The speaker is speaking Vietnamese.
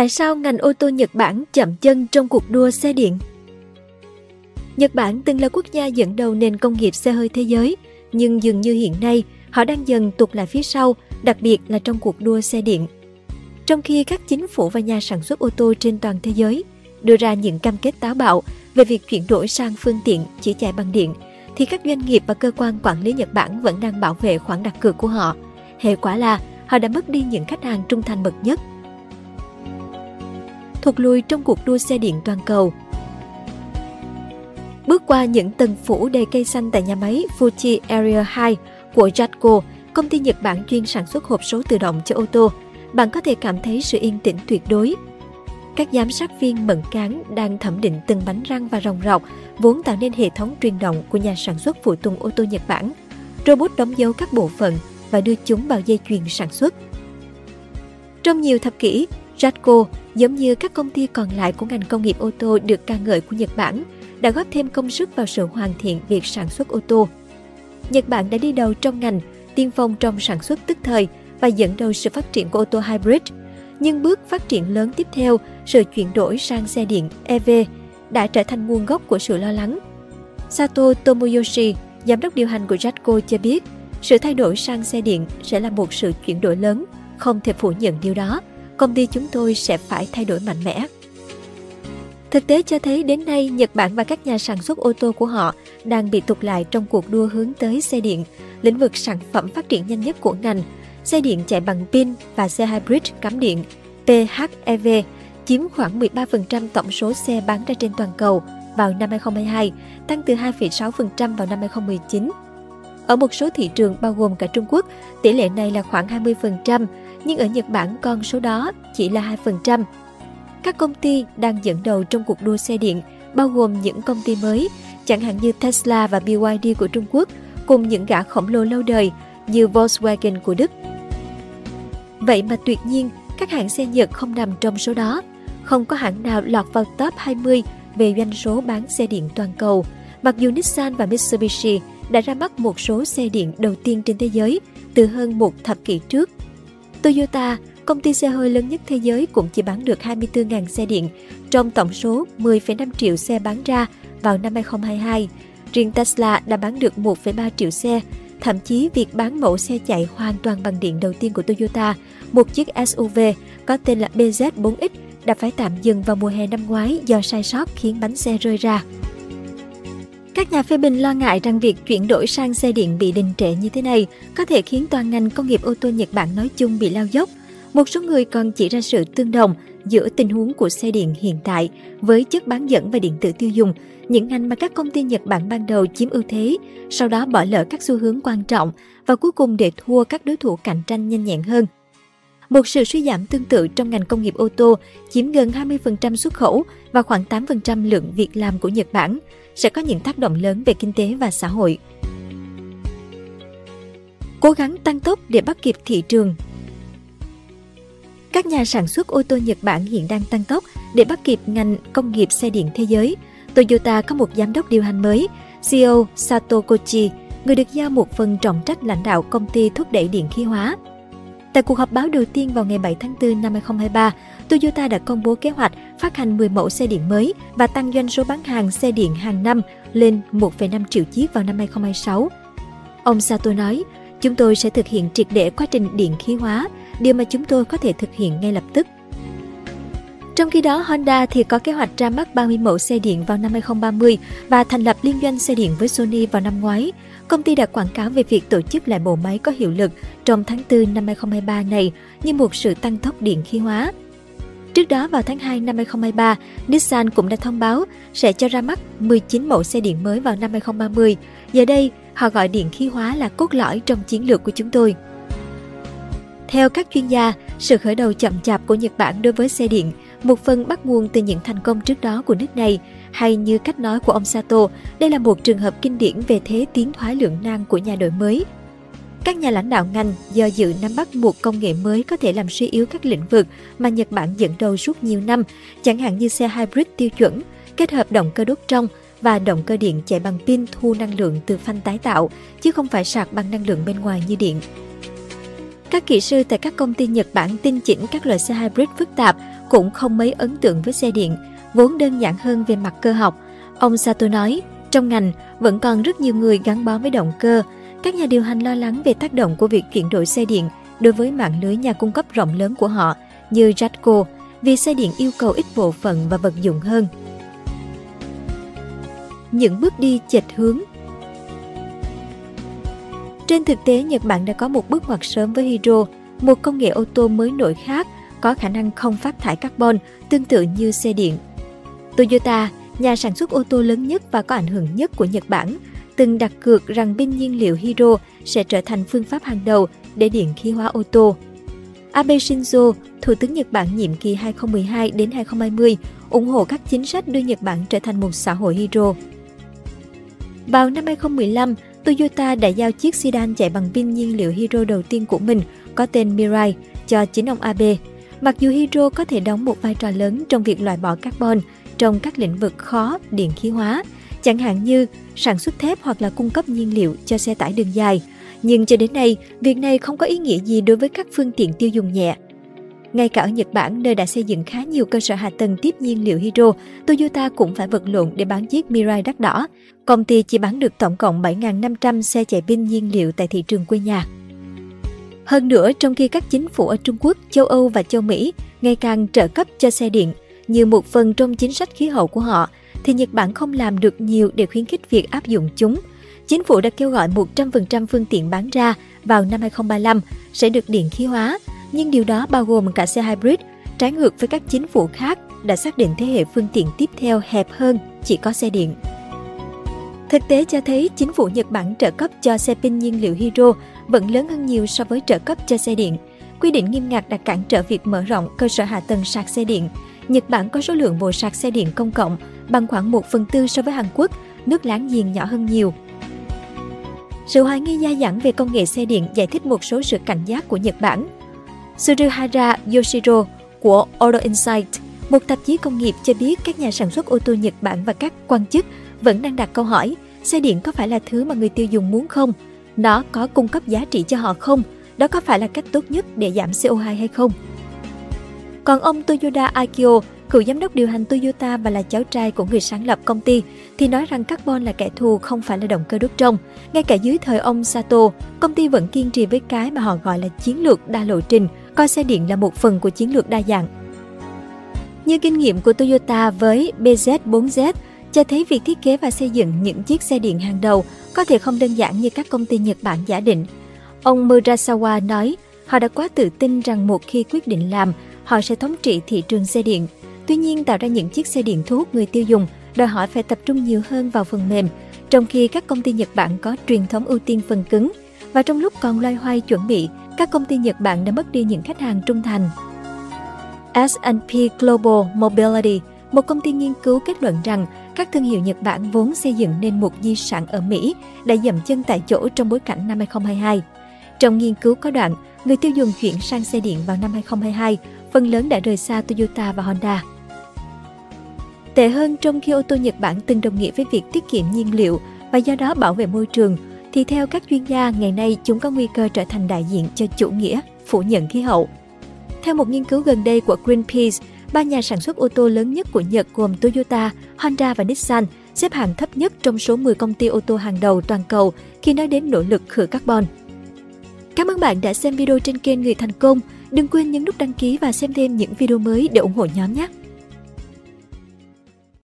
Tại sao ngành ô tô Nhật Bản chậm chân trong cuộc đua xe điện? Nhật Bản từng là quốc gia dẫn đầu nền công nghiệp xe hơi thế giới, nhưng dường như hiện nay họ đang dần tụt lại phía sau, đặc biệt là trong cuộc đua xe điện. Trong khi các chính phủ và nhà sản xuất ô tô trên toàn thế giới đưa ra những cam kết táo bạo về việc chuyển đổi sang phương tiện chỉ chạy bằng điện, thì các doanh nghiệp và cơ quan quản lý Nhật Bản vẫn đang bảo vệ khoản đặt cược của họ. Hệ quả là họ đã mất đi những khách hàng trung thành bậc nhất. Thụt lùi trong cuộc đua xe điện toàn cầu Bước qua những tầng phủ đầy cây xanh tại nhà máy Fuji Area 2 của Jatco, công ty Nhật Bản chuyên sản xuất hộp số tự động cho ô tô, bạn có thể cảm thấy sự yên tĩnh tuyệt đối. Các giám sát viên mẫn cán đang thẩm định từng bánh răng và ròng rọc, vốn tạo nên hệ thống truyền động của nhà sản xuất phụ tùng ô tô Nhật Bản. Robot đóng dấu các bộ phận và đưa chúng vào dây chuyền sản xuất. Trong nhiều thập kỷ, Jatco, giống như các công ty còn lại của ngành công nghiệp ô tô được ca ngợi của Nhật Bản, đã góp thêm công sức vào sự hoàn thiện việc sản xuất ô tô. Nhật Bản đã đi đầu trong ngành, tiên phong trong sản xuất tức thời và dẫn đầu sự phát triển của ô tô hybrid. Nhưng bước phát triển lớn tiếp theo, sự chuyển đổi sang xe điện EV đã trở thành nguồn gốc của sự lo lắng. Sato Tomoyoshi, giám đốc điều hành của Jatco cho biết, sự thay đổi sang xe điện sẽ là một sự chuyển đổi lớn, không thể phủ nhận điều đó. Công ty chúng tôi sẽ phải thay đổi mạnh mẽ. Thực tế cho thấy đến nay, Nhật Bản và các nhà sản xuất ô tô của họ đang bị tụt lại trong cuộc đua hướng tới xe điện, lĩnh vực sản phẩm phát triển nhanh nhất của ngành. Xe điện chạy bằng pin và xe hybrid cắm điện, PHEV, chiếm khoảng 13% tổng số xe bán ra trên toàn cầu vào năm 2022, tăng từ 2,6% vào năm 2019. Ở một số thị trường bao gồm cả Trung Quốc, tỷ lệ này là khoảng 20%, nhưng ở Nhật Bản con số đó chỉ là 2%. Các công ty đang dẫn đầu trong cuộc đua xe điện, bao gồm những công ty mới, chẳng hạn như Tesla và BYD của Trung Quốc, cùng những gã khổng lồ lâu đời như Volkswagen của Đức. Vậy mà tuyệt nhiên, các hãng xe Nhật không nằm trong số đó. Không có hãng nào lọt vào top 20 về doanh số bán xe điện toàn cầu, mặc dù Nissan và Mitsubishi đã ra mắt một số xe điện đầu tiên trên thế giới từ hơn một thập kỷ trước. Toyota công ty xe hơi lớn nhất thế giới cũng chỉ bán được 24.000 xe điện trong tổng số 10,5 triệu xe bán ra vào năm 2022. Riêng Tesla đã bán được 1,3 triệu xe. Thậm chí việc bán mẫu xe chạy hoàn toàn bằng điện đầu tiên của Toyota, một chiếc SUV có tên là BZ4X đã phải tạm dừng vào mùa hè năm ngoái do sai sót khiến bánh xe rơi ra. Các nhà phê bình lo ngại rằng việc chuyển đổi sang xe điện bị đình trệ như thế này có thể khiến toàn ngành công nghiệp ô tô Nhật Bản nói chung bị lao dốc một số người còn chỉ ra sự tương đồng giữa tình huống của xe điện hiện tại với chất bán dẫn và điện tử tiêu dùng, những ngành mà các công ty Nhật Bản ban đầu chiếm ưu thế, sau đó bỏ lỡ các xu hướng quan trọng và cuối cùng để thua các đối thủ cạnh tranh nhanh nhẹn hơn. Một sự suy giảm tương tự trong ngành công nghiệp ô tô chiếm gần 20% xuất khẩu và khoảng 8% lượng việc làm của Nhật Bản sẽ có những tác động lớn về kinh tế và xã hội. Cố gắng tăng tốc để bắt kịp thị trường các nhà sản xuất ô tô Nhật Bản hiện đang tăng tốc để bắt kịp ngành công nghiệp xe điện thế giới. Toyota có một giám đốc điều hành mới, CEO Sato Kochi, người được giao một phần trọng trách lãnh đạo công ty thúc đẩy điện khí hóa. Tại cuộc họp báo đầu tiên vào ngày 7 tháng 4 năm 2023, Toyota đã công bố kế hoạch phát hành 10 mẫu xe điện mới và tăng doanh số bán hàng xe điện hàng năm lên 1,5 triệu chiếc vào năm 2026. Ông Sato nói, chúng tôi sẽ thực hiện triệt để quá trình điện khí hóa, điều mà chúng tôi có thể thực hiện ngay lập tức. Trong khi đó, Honda thì có kế hoạch ra mắt 30 mẫu xe điện vào năm 2030 và thành lập liên doanh xe điện với Sony vào năm ngoái. Công ty đã quảng cáo về việc tổ chức lại bộ máy có hiệu lực trong tháng 4 năm 2023 này như một sự tăng tốc điện khí hóa. Trước đó vào tháng 2 năm 2023, Nissan cũng đã thông báo sẽ cho ra mắt 19 mẫu xe điện mới vào năm 2030. Giờ đây, họ gọi điện khí hóa là cốt lõi trong chiến lược của chúng tôi. Theo các chuyên gia, sự khởi đầu chậm chạp của Nhật Bản đối với xe điện một phần bắt nguồn từ những thành công trước đó của nước này, hay như cách nói của ông Sato, đây là một trường hợp kinh điển về thế tiến thoái lượng nan của nhà đổi mới. Các nhà lãnh đạo ngành do dự nắm bắt một công nghệ mới có thể làm suy yếu các lĩnh vực mà Nhật Bản dẫn đầu suốt nhiều năm, chẳng hạn như xe hybrid tiêu chuẩn, kết hợp động cơ đốt trong và động cơ điện chạy bằng pin thu năng lượng từ phanh tái tạo, chứ không phải sạc bằng năng lượng bên ngoài như điện. Các kỹ sư tại các công ty Nhật Bản tinh chỉnh các loại xe hybrid phức tạp cũng không mấy ấn tượng với xe điện, vốn đơn giản hơn về mặt cơ học. Ông Sato nói, trong ngành vẫn còn rất nhiều người gắn bó với động cơ. Các nhà điều hành lo lắng về tác động của việc chuyển đổi xe điện đối với mạng lưới nhà cung cấp rộng lớn của họ như Jatco, vì xe điện yêu cầu ít bộ phận và vật dụng hơn. Những bước đi chệch hướng trên thực tế, Nhật Bản đã có một bước ngoặt sớm với Hydro, một công nghệ ô tô mới nổi khác có khả năng không phát thải carbon tương tự như xe điện. Toyota, nhà sản xuất ô tô lớn nhất và có ảnh hưởng nhất của Nhật Bản, từng đặt cược rằng pin nhiên liệu hydro sẽ trở thành phương pháp hàng đầu để điện khí hóa ô tô. Abe Shinzo, Thủ tướng Nhật Bản nhiệm kỳ 2012 đến 2020, ủng hộ các chính sách đưa Nhật Bản trở thành một xã hội hydro. Vào năm 2015, Toyota đã giao chiếc sedan chạy bằng pin nhiên liệu hydro đầu tiên của mình có tên Mirai cho chính ông Abe. Mặc dù hydro có thể đóng một vai trò lớn trong việc loại bỏ carbon trong các lĩnh vực khó điện khí hóa, chẳng hạn như sản xuất thép hoặc là cung cấp nhiên liệu cho xe tải đường dài. Nhưng cho đến nay, việc này không có ý nghĩa gì đối với các phương tiện tiêu dùng nhẹ. Ngay cả ở Nhật Bản, nơi đã xây dựng khá nhiều cơ sở hạ tầng tiếp nhiên liệu hydro, Toyota cũng phải vật lộn để bán chiếc Mirai đắt đỏ. Công ty chỉ bán được tổng cộng 7.500 xe chạy pin nhiên liệu tại thị trường quê nhà. Hơn nữa, trong khi các chính phủ ở Trung Quốc, châu Âu và châu Mỹ ngày càng trợ cấp cho xe điện như một phần trong chính sách khí hậu của họ, thì Nhật Bản không làm được nhiều để khuyến khích việc áp dụng chúng. Chính phủ đã kêu gọi 100% phương tiện bán ra vào năm 2035 sẽ được điện khí hóa, nhưng điều đó bao gồm cả xe hybrid, trái ngược với các chính phủ khác đã xác định thế hệ phương tiện tiếp theo hẹp hơn chỉ có xe điện. Thực tế cho thấy chính phủ Nhật Bản trợ cấp cho xe pin nhiên liệu hydro vẫn lớn hơn nhiều so với trợ cấp cho xe điện. Quy định nghiêm ngặt đã cản trở việc mở rộng cơ sở hạ tầng sạc xe điện. Nhật Bản có số lượng bộ sạc xe điện công cộng bằng khoảng 1 phần tư so với Hàn Quốc, nước láng giềng nhỏ hơn nhiều. Sự hoài nghi gia dẳng về công nghệ xe điện giải thích một số sự cảnh giác của Nhật Bản. Tsuruhara Yoshiro của Auto Insight, một tạp chí công nghiệp cho biết các nhà sản xuất ô tô Nhật Bản và các quan chức vẫn đang đặt câu hỏi xe điện có phải là thứ mà người tiêu dùng muốn không? Nó có cung cấp giá trị cho họ không? Đó có phải là cách tốt nhất để giảm CO2 hay không? Còn ông Toyoda Akio, cựu giám đốc điều hành Toyota và là cháu trai của người sáng lập công ty, thì nói rằng carbon là kẻ thù không phải là động cơ đốt trong. Ngay cả dưới thời ông Sato, công ty vẫn kiên trì với cái mà họ gọi là chiến lược đa lộ trình, coi xe điện là một phần của chiến lược đa dạng. Như kinh nghiệm của Toyota với BZ4Z cho thấy việc thiết kế và xây dựng những chiếc xe điện hàng đầu có thể không đơn giản như các công ty Nhật Bản giả định. Ông Murasawa nói, họ đã quá tự tin rằng một khi quyết định làm, họ sẽ thống trị thị trường xe điện. Tuy nhiên, tạo ra những chiếc xe điện thu hút người tiêu dùng đòi hỏi phải tập trung nhiều hơn vào phần mềm, trong khi các công ty Nhật Bản có truyền thống ưu tiên phần cứng. Và trong lúc còn loay hoay chuẩn bị, các công ty Nhật Bản đã mất đi những khách hàng trung thành. S&P Global Mobility, một công ty nghiên cứu kết luận rằng các thương hiệu Nhật Bản vốn xây dựng nên một di sản ở Mỹ đã dậm chân tại chỗ trong bối cảnh năm 2022. Trong nghiên cứu có đoạn, người tiêu dùng chuyển sang xe điện vào năm 2022, phần lớn đã rời xa Toyota và Honda. Tệ hơn trong khi ô tô Nhật Bản từng đồng nghĩa với việc tiết kiệm nhiên liệu và do đó bảo vệ môi trường, thì theo các chuyên gia, ngày nay chúng có nguy cơ trở thành đại diện cho chủ nghĩa, phủ nhận khí hậu. Theo một nghiên cứu gần đây của Greenpeace, ba nhà sản xuất ô tô lớn nhất của Nhật gồm Toyota, Honda và Nissan xếp hạng thấp nhất trong số 10 công ty ô tô hàng đầu toàn cầu khi nói đến nỗ lực khử carbon. Cảm ơn bạn đã xem video trên kênh Người Thành Công. Đừng quên nhấn nút đăng ký và xem thêm những video mới để ủng hộ nhóm nhé!